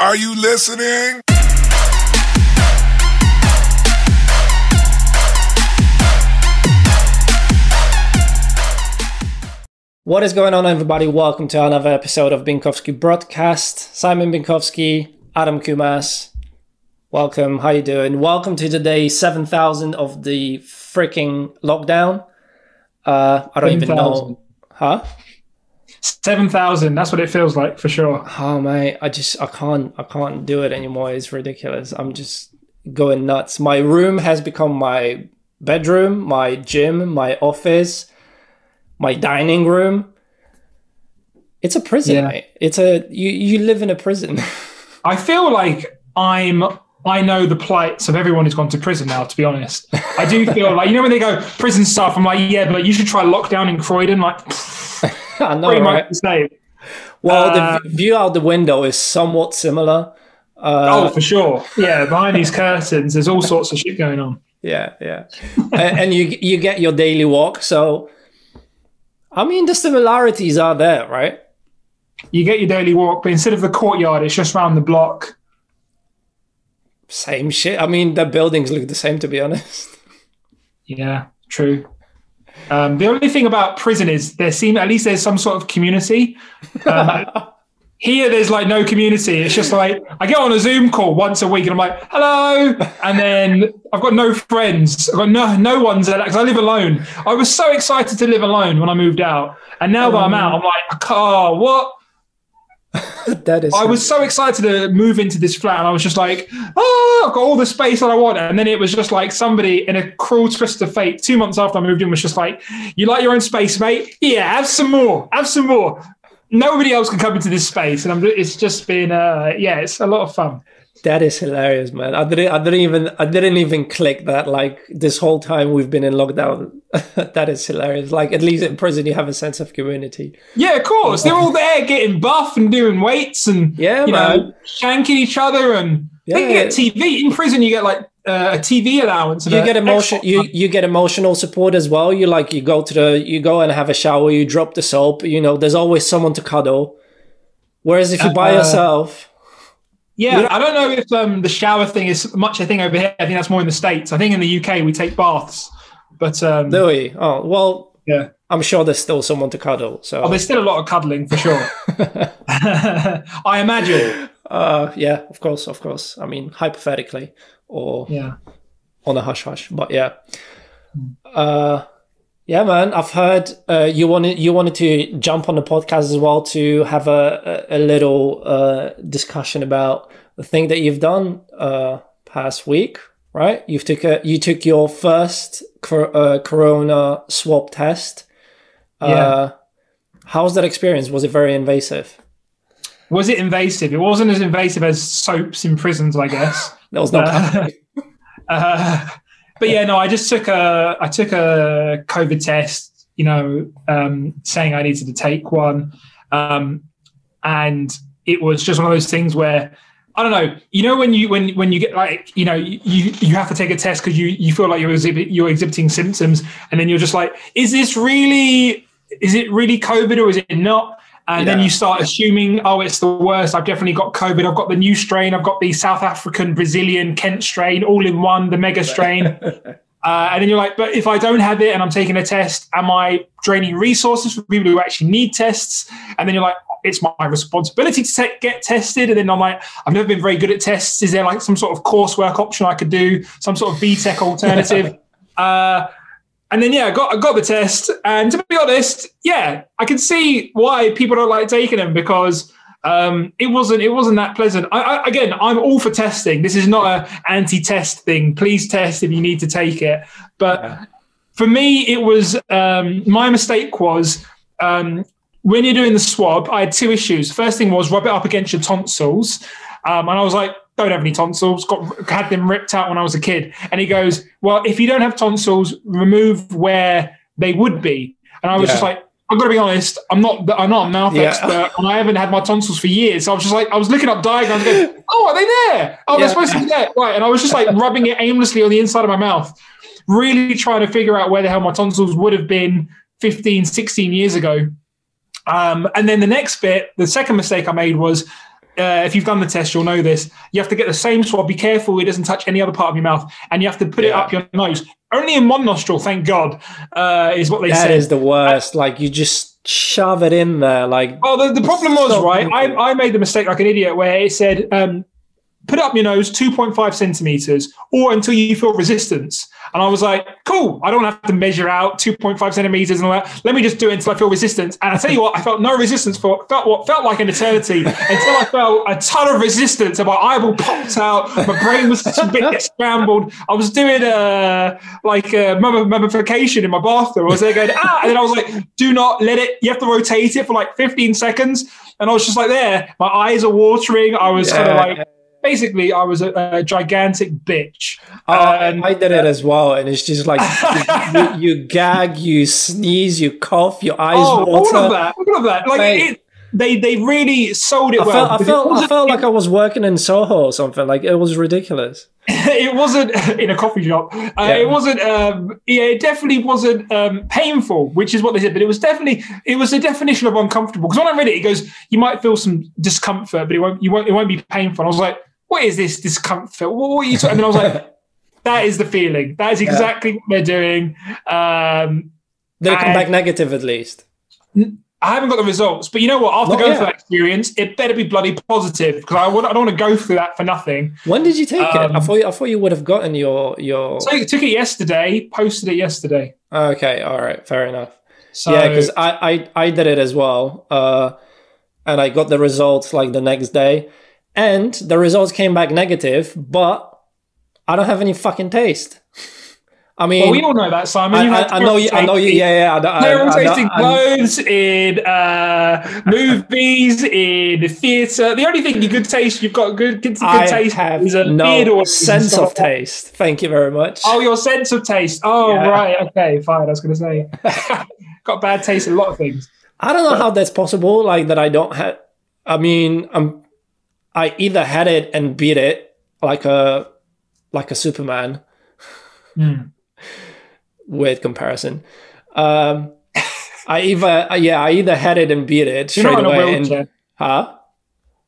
Are you listening? What is going on, everybody? Welcome to another episode of Binkowski Broadcast. Simon Binkowski, Adam Kumas. Welcome. How you doing? Welcome to the day 7000 of the freaking lockdown. Uh, I don't even 7,000. know. Huh? Seven thousand. That's what it feels like for sure. Oh mate, I just I can't I can't do it anymore. It's ridiculous. I'm just going nuts. My room has become my bedroom, my gym, my office, my dining room. It's a prison, Yeah. mate. It's a you you live in a prison. I feel like I'm. I know the plights of everyone who's gone to prison now. To be honest, I do feel like you know when they go prison stuff. I'm like, yeah, but you should try lockdown in Croydon. Like, I know, pretty right? much the same. Well, the Um, view out the window is somewhat similar. Uh, oh, for sure. Yeah, behind these curtains, there's all sorts of shit going on. Yeah, yeah. and, and you you get your daily walk. So, I mean, the similarities are there, right? You get your daily walk, but instead of the courtyard, it's just around the block. Same shit. I mean, the buildings look the same, to be honest. Yeah, true. Um, the only thing about prison is there seem at least there's some sort of community. Um, here, there's like no community. It's just like I get on a Zoom call once a week, and I'm like, "Hello," and then I've got no friends. I've got no no one's there because I live alone. I was so excited to live alone when I moved out, and now that I'm out, I'm like, "Oh, what?" that is. I was so excited to move into this flat, and I was just like, "Oh, I've got all the space that I want." And then it was just like somebody in a cruel twist of fate. Two months after I moved in, was just like, "You like your own space, mate? Yeah, have some more. Have some more." Nobody else can come into this space, and I'm, it's just been, uh, yeah, it's a lot of fun. That is hilarious, man. I didn't. I didn't even. I didn't even click that. Like this whole time we've been in lockdown. that is hilarious. Like at least in prison you have a sense of community. Yeah, of course, they're all there getting buff and doing weights and Yeah, you man. know, shanking each other, and they Yeah. get TV in prison. You get like uh, a TV allowance. And You get emotion. You you get emotional support as well. You like you go to the you go and have a shower. You drop the soap. You know, there's always someone to cuddle. Whereas if you by Uh, yourself, Yeah. I don't know if um, the shower thing is much a thing over here. I think that's more in the states. I think in the UK we take baths, but um, do we? Oh well, yeah, I'm sure there's still someone to cuddle. So oh, there's still a lot of cuddling for sure. I imagine. uh, yeah, of course, of course. I mean, hypothetically, or Yeah, on a hush hush. But yeah, uh, yeah, man. I've heard uh, you wanted you wanted to jump on the podcast as well to have a a, a little uh, discussion about the thing that you've done uh, past week, right? You've took a, you took your first cor- uh, corona swab test. Uh, Yeah. How's that experience? Was it very invasive? was it invasive? It wasn't as invasive as soaps in prisons, I guess. There was no. But yeah, no, I just took a I took a COVID test, you know, um, saying I needed to take one, um, and it was just one of those things where I don't know, you know, when you when when you get like you know you you have to take a test because you you feel like you're you're exhibiting symptoms, and then you're just like, is this really is it really COVID or is it not? And then you start assuming, oh, it's the worst. I've definitely got COVID. I've got the new strain. I've got the South African, Brazilian, Kent strain, all in one, the mega strain. Uh, and then you're like, but if I don't have it and I'm taking a test, am I draining resources for people who actually need tests? And then you're like, it's my responsibility to get tested. And then I'm like, I've never been very good at tests. Is there like some sort of coursework option I could do? Some sort of BTEC alternative? uh, and then yeah, I got I got the test, and to be honest, yeah, I can see why people don't like taking them because um, it wasn't it wasn't that pleasant. I, I, again, I'm all for testing. This is not a anti-test thing. Please test if you need to take it. But Yeah. for me, it was um, my mistake was um, when you're doing the swab. I had two issues. First thing was rub it up against your tonsils, um, and I was like, don't have any tonsils. Got had them ripped out when I was a kid. And he goes, well, if you don't have tonsils, remove where they would be. And I was Yeah. just like, I've got to be honest. I'm not. I'm not a mouth Yeah. expert, and I haven't had my tonsils for years. So I was just like, I was looking up diagrams, going, "Oh, are they there? Oh, Yeah. they're supposed to be there." Right, and I was just like rubbing it aimlessly on the inside of my mouth, really trying to figure out where the hell my tonsils would have been 15, 16 years ago. Um, and then the next bit, the second mistake I made was uh, if you've done the test, you'll know this. You have to get the same swab. Be careful it doesn't touch any other part of your mouth, and you have to put it up your nose. Only in one nostril, thank God, uh, is what they That said. is the worst. Like you just shove it in there. Like Well, the, the problem was, So right, I. I made the mistake like an idiot where it said, um, put up your nose 2.5 centimeters or until you feel resistance. And I was like, cool, I don't have to measure out 2.5 centimeters and all that. Let me just do it until I feel resistance. And I tell you what, I felt no resistance for felt what felt like an eternity until I felt a ton of resistance and my eyeball popped out. My brain was a bit scrambled. I was doing a like a mummi- mummification in my bathroom. I was there going, ah, and then I was like, do not let it, you have to rotate it for like 15 seconds. And I was just like there, my eyes are watering. I was kind of like, basically, I was a, a gigantic bitch. Oh, Um, I did it as well, and it's just like you, you, you gag, you sneeze, you cough, your eyes oh, water. all of that, all of that. Like Mate. it, they, they really sold it I well. felt, I felt, I felt like I was working in Soho or something. Like it was ridiculous. it wasn't in a coffee shop. Uh, Yeah. It wasn't. Um, yeah, it definitely wasn't um, painful, which is what they said. But it was definitely. It was the definition of uncomfortable. Because when I read it, it goes, "You might feel some discomfort, but it won't. You won't. It won't be painful." And I was like, "What is this discomfort? What, are you?" Talking? And then I was like, "That is the feeling. That is exactly what they're doing." Um, it come back negative at least? I haven't got the results, but you know what? After Not going yet. through that experience, it better be bloody positive because I, want, I don't want to go through that for nothing. When did you take it? I Um, thought, I thought you would have gotten your your. So I took it yesterday, posted it yesterday. Okay, all right, fair enough. So yeah, because I, I I did it as well, uh, and I got the results like the next day, and the results came back negative, but I don't have any fucking taste. I mean, Well, we all know that, Simon. I, You I, I know you. I know you. Yeah, yeah. I, I, I, tasting clothes in uh, movies, in theatre. The only thing you could taste, you've got good, good, good I taste. have is a no sense of taste. Thank you very much. Oh, your sense of taste. Oh, Yeah. right. Okay, fine. I was going to say, got bad taste in a lot of things. I don't know how that's possible. Like that, I don't have. I mean, I'm. I either had it and beat it like a like a Superman. Hmm. Weird comparison. Um, I either yeah, I either had it and beat it You're straight in a away. And, huh?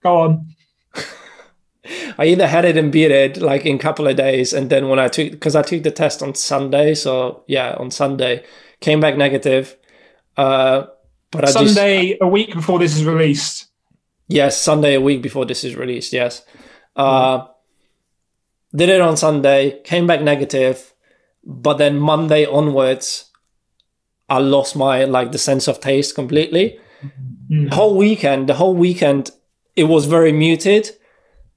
Go on. I either had it and beat it like in a couple of days, and then when I took because I took the test on Sunday, so yeah, on Sunday came back negative. Uh, but I just Sunday, a week before this is released. Yes, Sunday a week before this is released. Yes, uh, did it on Sunday, came back negative, but then Monday onwards, I lost my like the sense of taste completely. Mm. Whole weekend, the whole weekend, it was very muted,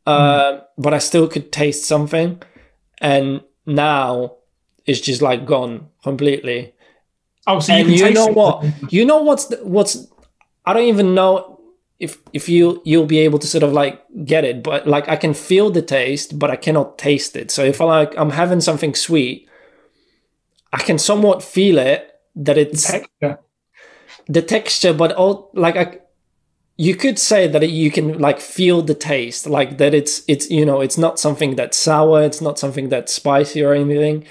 uh, but I still could taste something, and now it's just like gone completely Oh, so you and you know what? You know what's the, what's I don't even know if if you you'll be able to sort of like get it, but like I can feel the taste, but I cannot taste it. So if I like I'm having something sweet, I can somewhat feel it that it's Texture. the texture, but all like I. You could say that you can like feel the taste, like that it's it's you know it's not something that's sour, it's not something that's spicy or anything.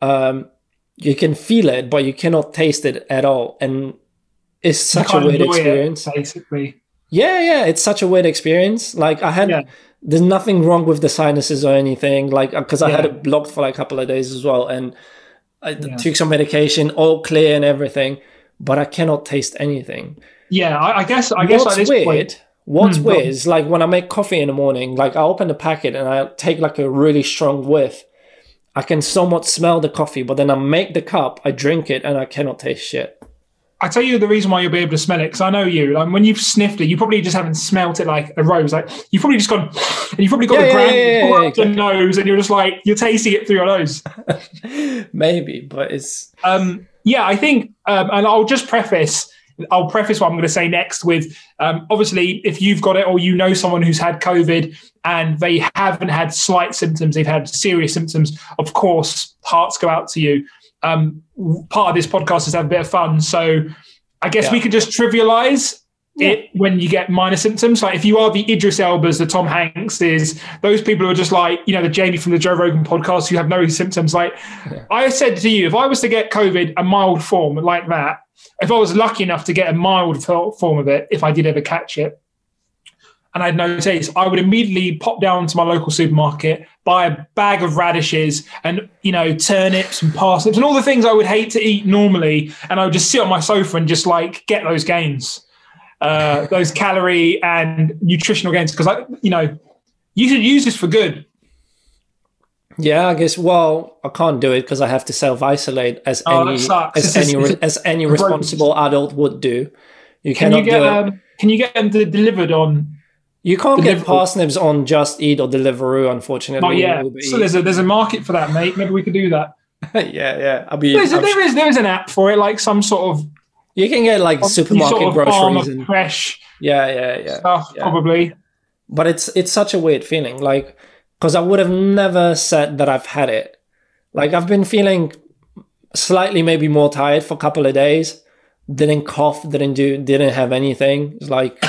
Um, you can feel it, but you cannot taste it at all, and it's such a weird enjoy it, experience. basically. Yeah, yeah, it's such a weird experience. Like I had, Yeah. there's nothing wrong with the sinuses or anything. Like because I had it blocked for like a couple of days as well, and I Yeah. took some medication, all clear and everything, but I cannot taste anything. Yeah, I, I guess. I guess What's at this weird? point, What's Hmm, weird is like when I make coffee in the morning, like I open the packet and I take like a really strong whiff. I can somewhat smell the coffee, but then I make the cup, I drink it, and I cannot taste shit. I tell you the reason why you'll be able to smell it because I know you. Like when you've sniffed it, you probably just haven't smelt it like a rose. Like you've probably just gone and you've probably got Yeah, the yeah, grand yeah, yeah, yeah, nose and you're just like you're tasting it through your nose. Maybe, but it's Um, yeah, I think, um, and I'll just preface. I'll preface what I'm going to say next with um, obviously, if you've got it or you know someone who's had COVID and they haven't had slight symptoms, they've had serious symptoms, of course, hearts go out to you. Um, part of this podcast is to have a bit of fun. So I guess Yeah. we could just trivialize it when you get minor symptoms. Like if you are the Idris Elbas, the Tom Hanks, is those people who are just like, you know, the Jamie from the Joe Rogan podcast who have no symptoms. Like I said to you, if I was to get COVID, a mild form like that, if I was lucky enough to get a mild form of it, if I did ever catch it, and I had no taste, I would immediately pop down to my local supermarket, buy a bag of radishes and you know turnips and parsnips and all the things I would hate to eat normally, and I would just sit on my sofa and just like get those gains, uh, those calorie and nutritional gains because I, you know, you should use this for good. Yeah, I guess. Well, I can't do it because I have to self isolate as Oh, any as any as any responsible adult would do. You Can cannot you get do it. um, can you get them delivered on? You can't get parsnips on Just Eat or Deliveroo, unfortunately. Oh yeah, so there's a there's a market for that, mate. Maybe we could do that. yeah, yeah. I mean, There's a, there is there is an app for it, like some sort of You can get like supermarket sort of groceries and fresh yeah, yeah, yeah. stuff, yeah. probably. But it's it's such a weird feeling, like because I would have never said that I've had it. Like I've been feeling slightly maybe more tired for a couple of days. Didn't cough, didn't do, didn't have anything. It's like,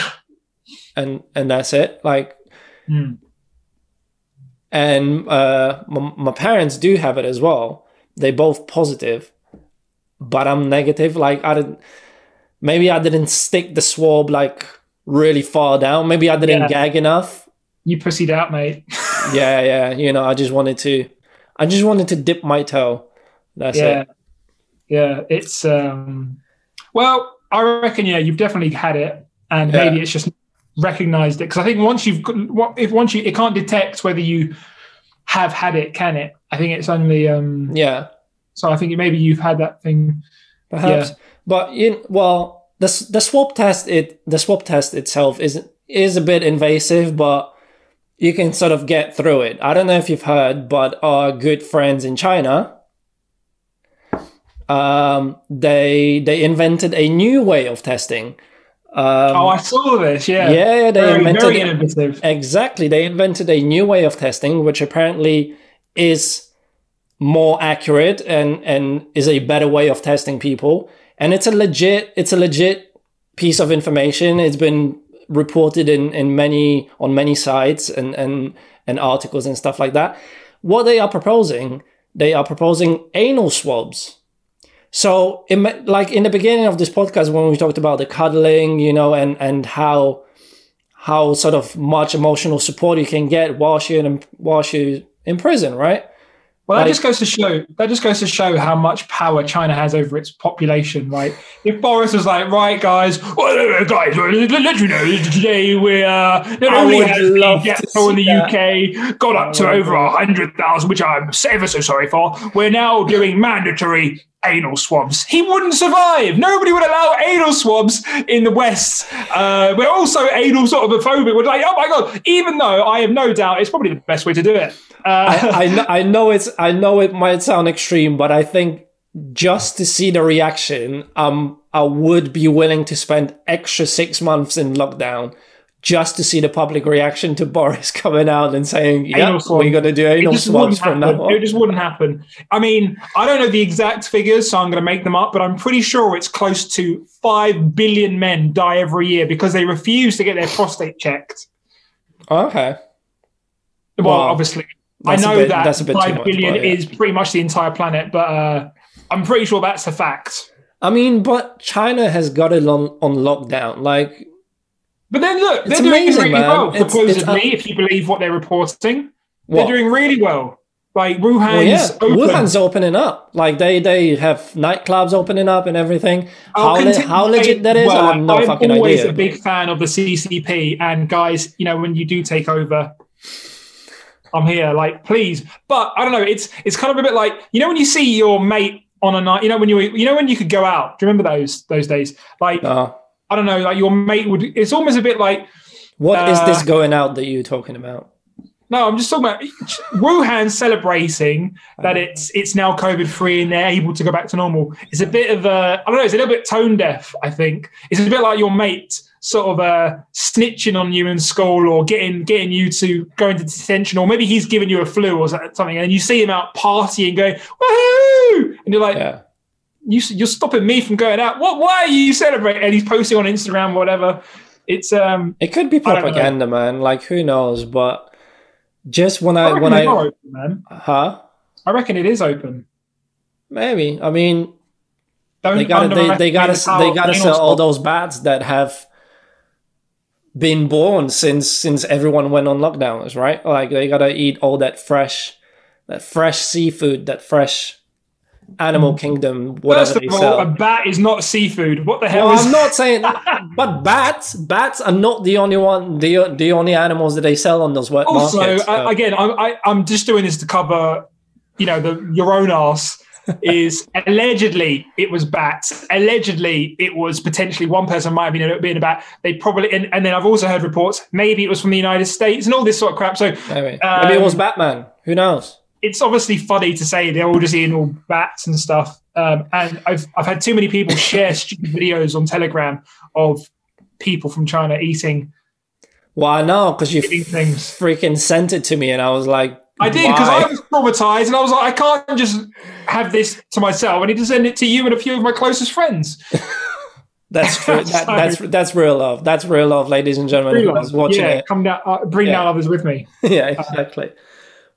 and and that's it. Like, Hmm. and uh, my, my parents do have it as well. They both positive, but I'm negative. Like I didn't. Maybe I didn't stick the swab like really far down. Maybe I didn't Yeah. gag enough. You pussied out, mate. Yeah, yeah. You know, I just wanted to. I just wanted to dip my toe. That's yeah, it. yeah. It's um. Well, I reckon yeah, you've definitely had it, and Yeah. maybe it's just recognized it because I think once you've what if once you it can't detect whether you have had it, can it? I think it's only um. Yeah, So I think maybe you've had that thing. perhaps. Yeah. But in well, the the swab test it the swab test itself is is a bit invasive, but you can sort of get through it. I don't know if you've heard, but our good friends in China, um, they they invented a new way of testing. Um, oh, I saw this. Yeah, yeah, they very, invented very innovative. Exactly. They invented a new way of testing, which apparently is more accurate and, and is a better way of testing people. And it's a legit, it's a legit piece of information. It's been reported in, in many, on many sites and, and, and articles and stuff like that. What they are proposing, they are proposing anal swabs. So, in, like in the beginning of this podcast, when we talked about the cuddling, you know, and, and how, how sort of much emotional support you can get whilst you're in whilst you're in prison, right? Well, that Like- just goes to show that just goes to show how much power China has over its population, right? If Boris was like, right, guys, well, guys, let you know today we uh, not I only would has the love death toll in the UK got up to over a hundred thousand, which I'm ever so sorry for. We're now doing mandatory anal swabs. He wouldn't survive. Nobody would allow anal swabs in the West. Uh, we're also anal sort of a phobic. We're like, oh my god. Even though I have no doubt it's probably the best way to do it. Uh, I, I know I know it's I know it might sound extreme, but I think just to see the reaction, um, I would be willing to spend extra six months in lockdown just to see the public reaction to Boris coming out and saying, "Yeah, we're gonna do It anal just swabs from now It just wouldn't happen. I mean, I don't know the exact figures, so I'm going to make them up, but I'm pretty sure it's close to 5 billion men die every year because they refuse to get their prostate checked. Okay, Well, Wow. obviously, I know bit- that that's a bit 5 much, billion but yeah. is pretty much the entire planet, but uh, I'm pretty sure that's a fact. I mean, but China has got it on on lockdown. Like, But then look, It's they're doing really man. well, It's- it's supposedly, un- if you believe what they're reporting. what? They're doing really well. Like Wuhan's Well, yeah, open. Wuhan's opening up. Like they they have nightclubs opening up and everything. I'll How, le- how legit that is, well, I have no I'm fucking always idea. a big fan of the CCP, and guys, you know, when you do take over, I'm here. Like, please, but I don't know. It's it's kind of a bit like you know when you see your mate on a night. You know when you you know when you could go out. Do you remember those those days? Like No. I don't know, like your mate would. It's almost a bit like What is Uh, this going out that you're talking about? no. I'm just talking about Wuhan celebrating that it's it's now COVID free and they're able to go back to normal. It's a bit of a I don't know. It's a little bit tone deaf. I think it's a bit like your mate sort of uh, snitching on you in school or getting getting you to go into detention or maybe he's giving you a flu or something and you see him out partying going woohoo and you're like Yeah. You, you're stopping me from going out what why are you celebrating and he's posting on Instagram or whatever it's um It could be propaganda, man. Like who knows? But just when I I when I open, man huh? I reckon it is open Maybe. I mean, Don't they gotta they, they gotta the they gotta sell all those bats that have been born since since everyone went on lockdowns, right? Like they gotta eat all that fresh, that fresh seafood, that fresh animal kingdom, whatever First of they all, sell. a bat is not seafood. What the hell Well, is I'm not saying, but bats, bats are not the only one, the the only animals that they sell on those wet also markets. I, so- again I'm, I, I'm just doing this to cover you know the your own ass is allegedly it was bats allegedly it was potentially one person might have been being a bat they probably and, and then i've also heard reports maybe it was from the united states and all this sort of crap so maybe, maybe it was um, Batman. Who knows? It's obviously funny to say they're all just eating all bats and stuff. Um, and I've I've had too many people share stupid videos on Telegram of people from China eating Well, I know because you things. freaking sent it to me, and I was like, I did because? I was traumatized, and I was like, I can't just have this to myself. I need to send it to you and a few of my closest friends. That's true. That, that's that's real love. That's real love, ladies and gentlemen. Who watching yeah, it? come down, uh, bring Yeah. down others with me. yeah, exactly.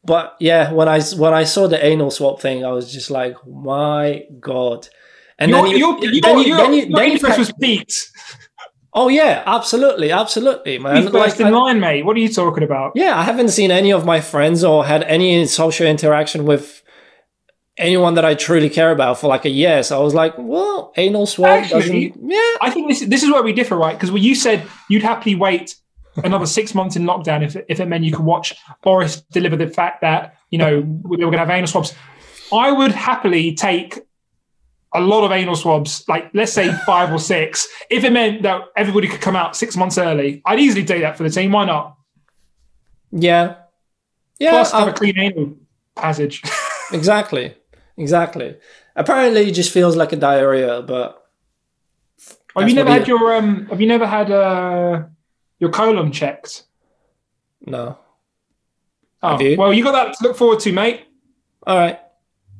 But yeah, when I when I saw the anal swap thing, I was just like, my god. And your, then you, your, then your, you, then you, then interest was peaked. oh yeah, absolutely, absolutely, man. You first Like, in I- line, mate. What are you talking about? yeah, I haven't seen any of my friends or had any social interaction with anyone that I truly care about for like a year. So I was like, well, anal swab Actually, doesn't. Yeah, I think this this is where we differ, right? Because when you said you'd happily wait another six months in lockdown if if it meant you could watch Boris deliver the fact that you know we were going to have anal swabs, I would happily take a lot of anal swabs, like let's say five or six, if it meant that everybody could come out six months early. I'd easily do that for the team. Why not? yeah, yeah. Plus, have a clean anal passage. exactly, exactly. Apparently, it just feels like a diarrhea, but have you never had your um? Have you never had uh your colon checked? no. Oh, Have you? well, you got that to look forward to, mate. All right,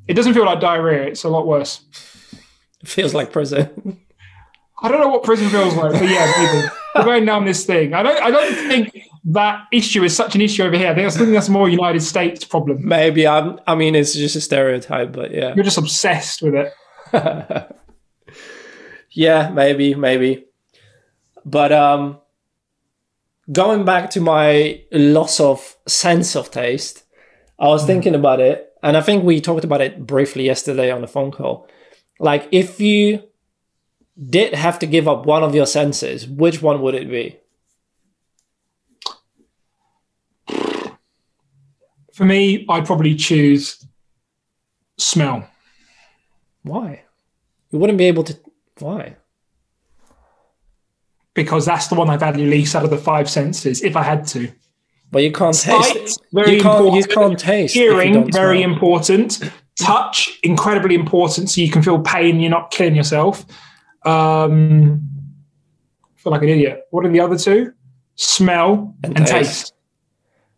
It doesn't feel like diarrhea. It's a lot worse. it feels like prison. I don't know what prison feels like, but yeah, maybe. We're going down this thing. I don't. I don't think that issue is such an issue over here. I think that's, I think that's more United States problem. Maybe I'm. I mean, it's just a stereotype, but yeah. You're just obsessed with it. yeah, maybe, maybe. But um going back to my loss of sense of taste, I was mm-hmm. thinking about it, and I think we talked about it briefly yesterday on the phone call. Like if you did have to give up one of your senses, which one would it be? For me, I'd probably choose smell. Why? You wouldn't be able to why? Because that's the one I value least out of the five senses. If I had to, But you can't Sight, taste very you can't you important. can't taste. you hearing very smell. important. Touch incredibly important, so you can feel pain. You're not killing yourself. Um, I feel like an idiot. What are the other two? Smell And and, taste. taste.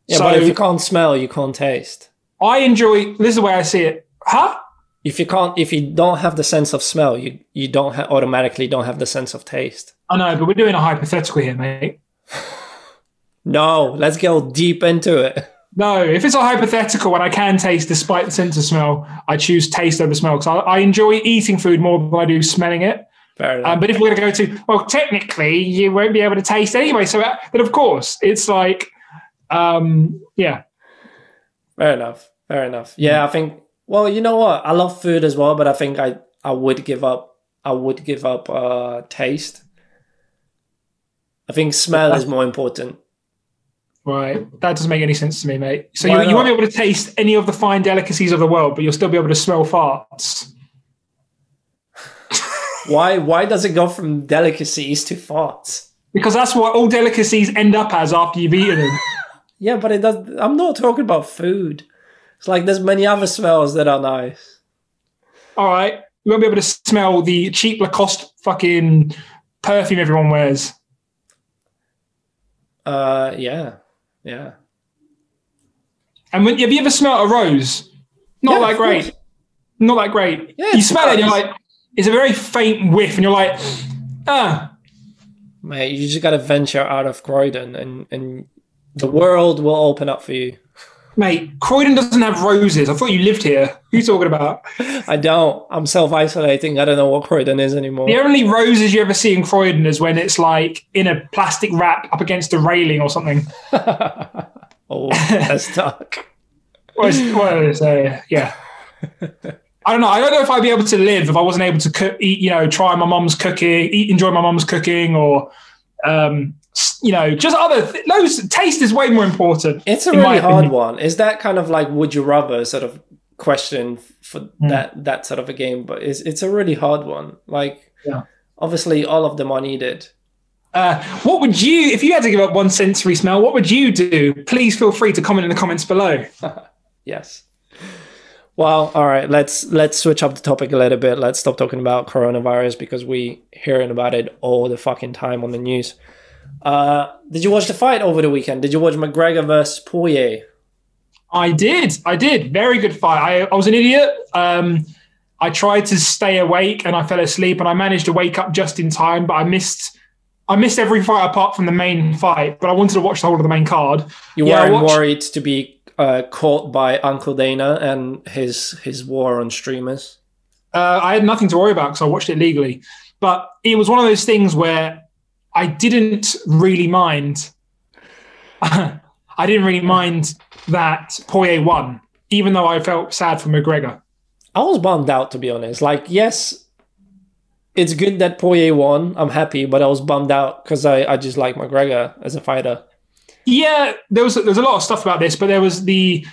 Yeah, so but if you can't smell, you can't taste. I enjoy. This is the way I see it. Huh? If you can't if you don't have the sense of smell you you don't ha- automatically don't have the sense of taste I know, but we're doing a hypothetical here, mate. no let's go deep into it No, if it's a hypothetical and I can taste despite the sense of smell, I choose taste over smell because I, I enjoy eating food more than I do smelling it. fair enough Um, but if we're going to go to, well, technically, you won't be able to taste anyway. So, uh, then of course, it's like, um, yeah, fair enough fair enough yeah i think well you know what i love food as well but i think i i would give up i would give up uh taste i think smell is more important right. That doesn't make any sense to me, mate. So Why you, you won't be able to taste any of the fine delicacies of the world, but you'll still be able to smell farts. why why does it go from delicacies to farts Because that's what all delicacies end up as after you've eaten them. yeah but it does i'm not talking about food it's like there's many other smells that are nice All right. You won't be able to smell the cheap Lacoste fucking perfume everyone wears. uh yeah yeah And when, have you ever smelled a rose? Not Yeah, that great. course. Not that great. Yeah, you smell it and you're like, it's a very faint whiff, and you're like, ah. Mate, you just gotta venture out of Croydon and, and the world will open up for you. Mate, Croydon doesn't have roses. I thought you lived here. Who you talking about? I don't. I'm self isolating. I don't know what Croydon is anymore. The only roses you ever see in Croydon is when it's like in a plastic wrap up against a railing or something. oh, that's dark. what is, what is uh, yeah. I don't know. I don't know if I'd be able to live if I wasn't able to cook, eat, you know, try my mom's cooking, eat, enjoy my mom's cooking, or um, you know, just other th- those taste is way more important. It's a really hard one. Is that kind of like would you rather sort of question for mm. that that sort of a game? But it's it's a really hard one. Like, yeah. obviously, all of them are needed. Uh, what would you, if you had to give up one sensory smell, what would you do? Please feel free to comment in the comments below. yes. Well, all right. Let's let's switch up the topic a little bit. Let's stop talking about coronavirus because we hearing about it all the fucking time on the news. Uh, did you watch the fight over the weekend? Did you watch McGregor versus Poirier? I did. I did. Very good fight. I, I was an idiot. Um, I tried to stay awake and I fell asleep and I managed to wake up just in time, but I missed I missed every fight apart from the main fight, but I wanted to watch the whole of the main card. You yeah, weren't watched... worried to be uh, caught by Uncle Dana and his his war on streamers? Uh, I had nothing to worry about because I watched it legally, but it was one of those things where I didn't really mind. I didn't really mind that Poirier won, even though I felt sad for McGregor. I was bummed out to be honest. Like, yes, it's good that Poirier won. I'm happy, but I was bummed out because I, I just like McGregor as a fighter. Yeah, there was there's a lot of stuff about this, but there was the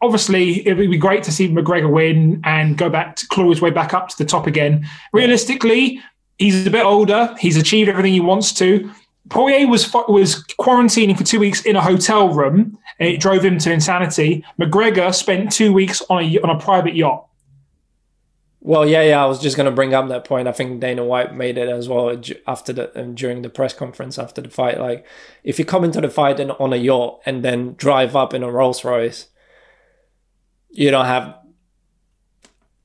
obviously it would be great to see McGregor win and go back to claw his way back up to the top again. Realistically, He's a bit older. He's achieved everything he wants to. Poirier was was quarantining for two weeks in a hotel room, and it drove him to insanity. McGregor spent two weeks on a on a private yacht. Well, yeah, yeah. I was just going to bring up that point. I think Dana White made it as well after the and during the press conference after the fight. Like, if you come into the fight in, on a yacht and then drive up in a Rolls Royce, you don't have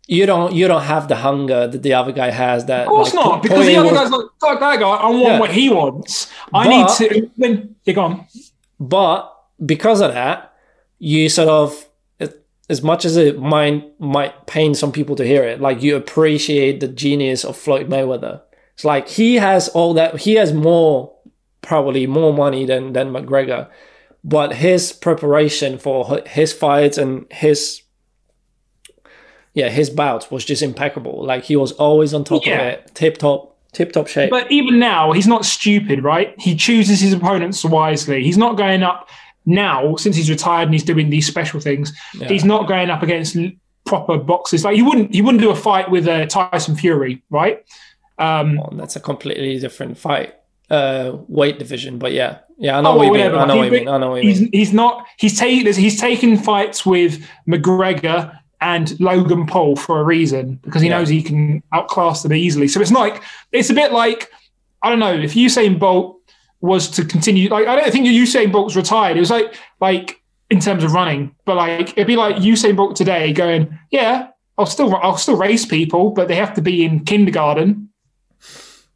you don't you don't have the hunger that the other guy has. That of course like, not, because the other guy's like, fuck that guy. I want yeah. what he wants. I but, need to. Then you're gone. But because of that, you sort of as much as it might might pain some people to hear it, like you appreciate the genius of Floyd Mayweather. It's like he has all that. He has more, probably more money than than McGregor, but his preparation for his fights and his yeah, his bouts was just impeccable. Like he was always on top yeah. of it, tip top, tip top shape. But even now, he's not stupid, right? He chooses his opponents wisely. He's not going up now since he's retired and he's doing these special things. Yeah. He's not going up against proper boxers. Like he wouldn't, he wouldn't do a fight with uh, Tyson Fury, right? Um, well, that's a completely different fight, uh, weight division. But yeah, yeah, I know oh, what you mean. I know what you mean. I know what you mean. He's, he's not. He's taking. He's taken fights with McGregor and Logan Paul for a reason because he yeah. knows he can outclass them easily. So it's like it's a bit like I don't know if Usain Bolt was to continue. Like I don't think Usain Bolt's retired. It was like like in terms of running, but like it'd be like Usain Bolt today going, yeah, I'll still I'll still race people, but they have to be in kindergarten.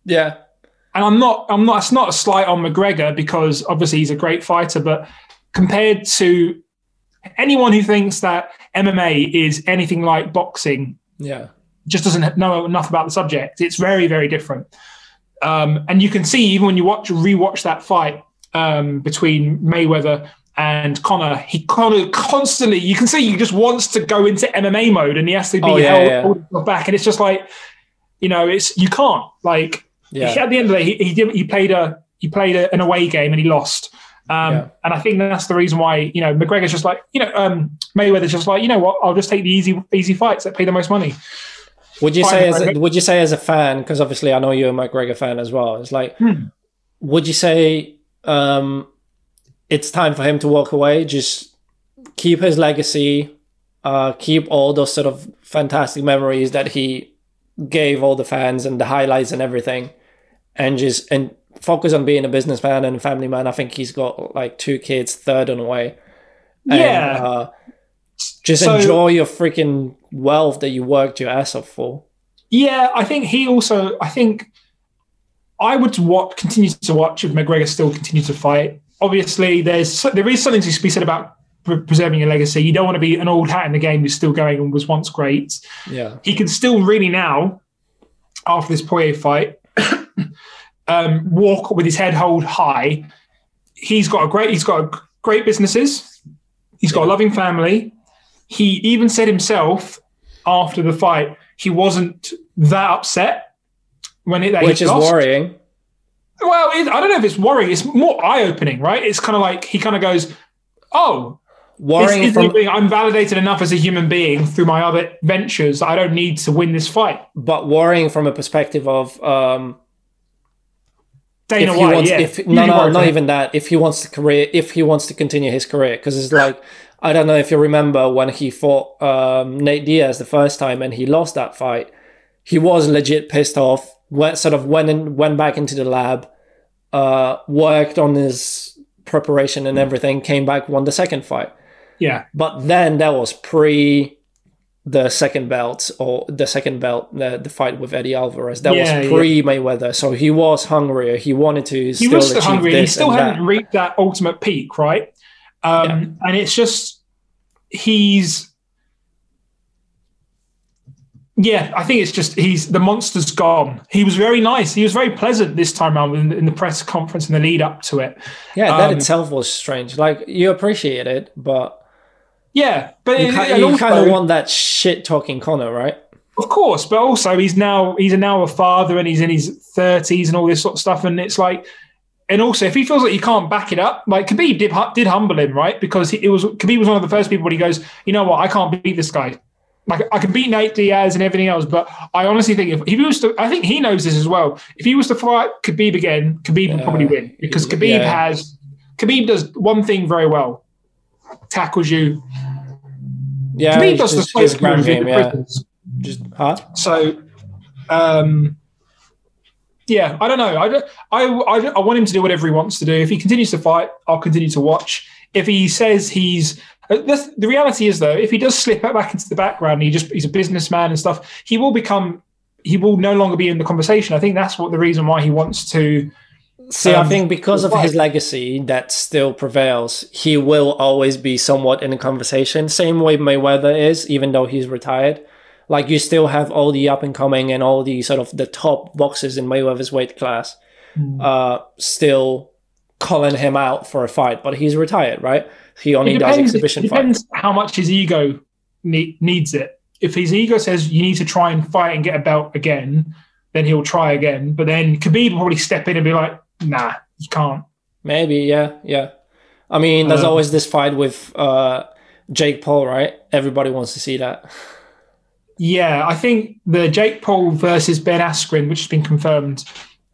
Yeah. And I'm not I'm not it's not a slight on McGregor because obviously he's a great fighter, but compared to anyone who thinks that MMA is anything like boxing, yeah, just doesn't know enough about the subject. It's very, very different. Um, and you can see even when you watch rewatch that fight um, between Mayweather and Conor, he Conor constantly you can see he just wants to go into MMA mode and he has to be oh, yeah, held yeah. back. And it's just like, you know, it's you can't like yeah. at the end of the day, he, he did he played a he played a, an away game and he lost. Um, yeah. And I think that's the reason why you know McGregor's just like you know um, Mayweather's just like you know what I'll just take the easy easy fights that pay the most money. Would you say as a, would you say as a fan because obviously I know you're a McGregor fan as well. It's like hmm. would you say um, it's time for him to walk away? Just keep his legacy, uh, keep all those sort of fantastic memories that he gave all the fans and the highlights and everything, and just and focus on being a businessman and a family man. I think he's got like two kids, third on the way. And, yeah. Uh, just so, enjoy your freaking wealth that you worked your ass off for. Yeah, I think he also. I think I would watch, continue to watch if McGregor still continues to fight. Obviously, there's there is something to be said about preserving your legacy. You don't want to be an old hat in the game who's still going and was once great. Yeah. He can still really now, after this Poirier fight, um, walk with his head held high. He's got a great. He's got a great businesses. He's got a loving family. He even said himself after the fight he wasn't that upset when it that Which is lost. worrying. Well, it, I don't know if it's worrying. It's more eye opening, right? It's kind of like he kind of goes, "Oh, Worrying it's- from it's- I'm validated enough as a human being through my other ventures. I don't need to win this fight." but worrying from a perspective of um Dana if he White, wants yeah, if no no not even that. If he wants to career if he wants to continue his career because it's like I don't know if you remember when he fought um, Nate Diaz the first time and he lost that fight. He was legit pissed off went sort of went in, went back into the lab uh, worked on his preparation and everything came back won the second fight. Yeah, but then that was pre the second belt or the second belt the, the fight with Eddie Alvarez that Yeah, was yeah. pre Mayweather so he was hungrier he wanted to he still was still hungry he still hadn't that. reached that ultimate peak, right? Um, And it's just he's. Yeah, I think it's just he's the monster's gone. He was very nice. He was very pleasant this time around in, in the press conference and the lead up to it. yeah that um, itself was strange like you appreciate it but Yeah, but you, it- you also- kind of want that shit talking Conor right Of course, but also he's now he's now a father and he's in his thirties and all this sort of stuff. And it's like, and also if he feels like you can't back it up, like Khabib did did humble him, right? Because he, it was Khabib was one of the first people when he goes, you know what, I can't beat this guy. Like I can beat Nate Diaz and everything else, but I honestly think if, if he was to, I think he knows this as well. If he was to fight Khabib again, Khabib would probably win because Khabib Yeah. has Khabib does one thing very well, tackles you. yeah it's does the just his smoke ground game the yeah just huh So, um, yeah, I don't know. I, I, I, I want him to do whatever he wants to do. If he continues to fight, I'll continue to watch. If he says he's uh, that's, the reality is though, if he does slip back into the background, and he just he's a businessman and stuff. He will become. He will no longer be in the conversation. I think that's what the reason why he wants to. See, I Um, think because of his legacy that still prevails, he will always be somewhat in the conversation. Same way Mayweather is, even though he's retired. Like you still have all the up and coming and all the sort of the top boxers in Mayweather's weight class, Hmm. uh, still calling him out for a fight, but he's retired, right? He only It does depends, exhibition it fights. depends how much his ego ne- needs it. If his ego says you need to try and fight and get a belt again, then he'll try again. But then Khabib will probably step in and be like, "Nah, you can't." Maybe, yeah, yeah. I mean, there's Um, always this fight with uh, Jake Paul, right? Everybody wants to see that. Yeah, I think the Jake Paul versus Ben Askren, which has been confirmed,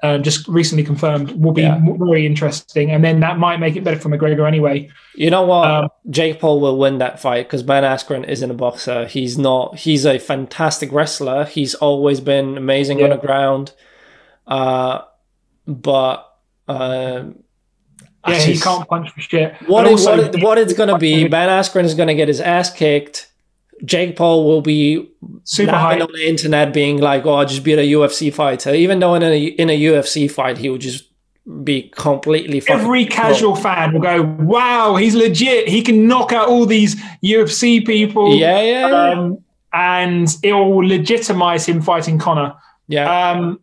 um, just recently confirmed, will be Yeah. very interesting. And then that might make it better for McGregor anyway. You know what? Um, Jake Paul will win that fight because Ben Askren isn't a boxer. He's not. He's a fantastic wrestler. He's always been amazing on the ground. Uh, but um, Yeah, he can't punch for shit. What, it- also- what, it- what it's gonna be? Ben Askren is gonna get his ass kicked. Jake Paul will be super high. on the internet, being like, "Oh, I just beat a UFC fighter," even though in a in a UFC fight he would just be completely fucking Every casual fan will go, "Wow, he's legit. He can knock out all these UFC people." Yeah, yeah, yeah. um, and it will legitimize him fighting Conor. yeah. Um,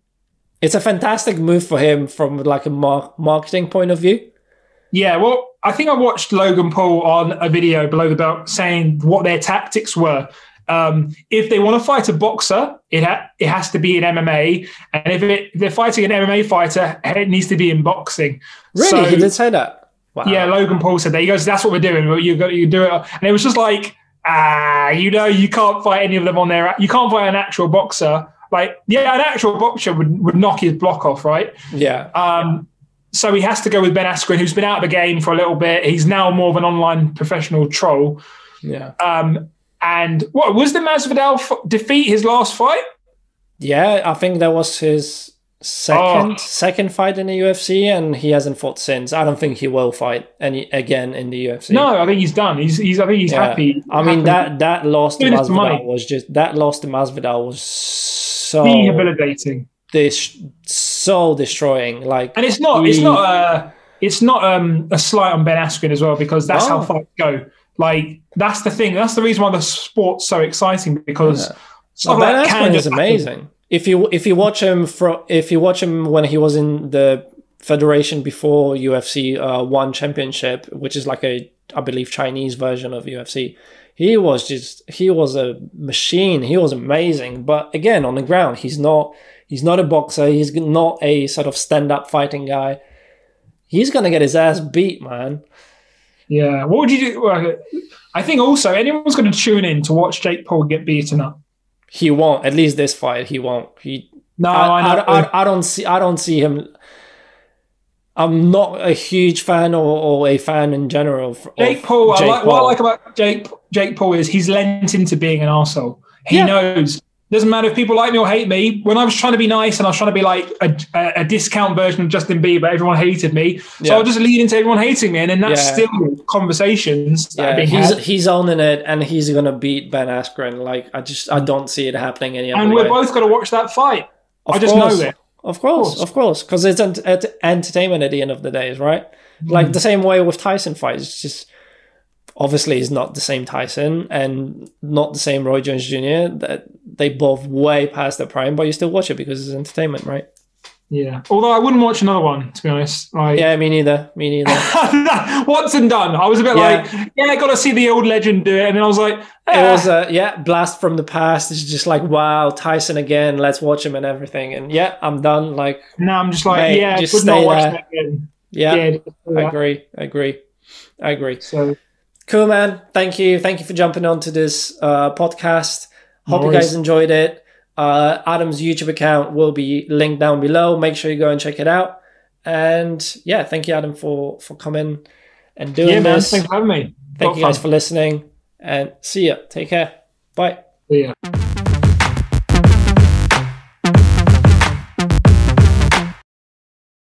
it's a fantastic move for him from like a mar- marketing point of view. yeah, well, I think I watched Logan Paul on a video below the belt saying what their tactics were. Um, if they want to fight a boxer, it ha- it has to be in MMA, and if, it, if they're fighting an MMA fighter, it needs to be in boxing. Really, So- he did say that. Wow. Yeah, Logan Paul said that. He goes, "That's what we're doing. You go, you do it." And it was just like, ah, you know, you can't fight any of them on their. You can't fight an actual boxer. Like, yeah, an actual boxer would, would knock his block off, right? yeah. Um, so he has to go with Ben Askren, who's been out of the game for a little bit. He's now more of an online professional troll. Yeah. Um, and what was the Masvidal f- defeat his last fight? Yeah, I think that was his second Oh. second fight in the UFC, and he hasn't fought since. I don't think he will fight any again in the UFC. No, I think he's done. He's, he's I think he's Yeah. happy. I mean happy. that that loss to Doing it for money. Masvidal was just that loss to Masvidal was so rehabilitating. this soul destroying. Like And it's not it's not a it's not um, a slight on Ben Askren as well because that's No. how fights go. Like that's the thing. That's the reason why the sport's so exciting because Yeah. stuff Ben like Askren is just happen. amazing. If you if you watch him from if you watch him when he was in the federation before UFC uh, one championship, which is like a I believe Chinese version of UFC, he was just he was a machine. He was amazing. But again, on the ground, he's not he's not a boxer. He's not a sort of stand up fighting guy. He's gonna get his ass beat, man. Yeah. What would you do? Well, I think also anyone's going to tune in to watch Jake Paul get beaten up. He won't. At least this fight, he won't. He No, I. I, I, I don't see I don't see him. I'm not a huge fan or, or a fan in general. of Jake Paul. I Jake like, What I like about Jake Jake Paul is he's lent into being an arsehole. He Yeah. knows. Doesn't matter if people like me or hate me. When I was trying to be nice and I was trying to be like a, a, discount version of Justin Bieber, everyone hated me. So Yeah. I'll just lead into everyone hating me, and then that's Yeah. still conversations Yeah, he's had. he's owning it, and he's gonna beat Ben Askren. Like I just I don't see it happening any other And we're both to watch that fight. Of I just course. know it. Of course, of course, because it's ent- ent- entertainment at the end of the day, right? Mm. Like the same way with Tyson fights. It's just obviously it's not the same Tyson and not the same Roy Jones Jr. That they both way past their prime, but you still watch it because it's entertainment, right? Yeah. Although I wouldn't watch another one, to be honest. Like, Yeah, me neither. Me neither. Once and done. I was a bit Yeah. like, yeah, I got to see the old legend do it, and then I was like, It eh. was a yeah blast from the past. It's just like wow, Tyson again. Let's watch him and everything. And yeah, I'm done. Like now I'm just like, Mate, yeah, just stay there. again. yeah, Yeah, I agree. I agree. I agree. So Cool, man. Thank you. Thank you for jumping onto this uh, podcast. Hope No you guys enjoyed it. Uh, Adam's YouTube account will be linked down below. Make sure you go and check it out. And yeah, thank you, Adam, for for coming and doing yeah, man, this. thanks for having me. Thank Got you guys fun. for listening. And see ya. Take care. Bye. See ya.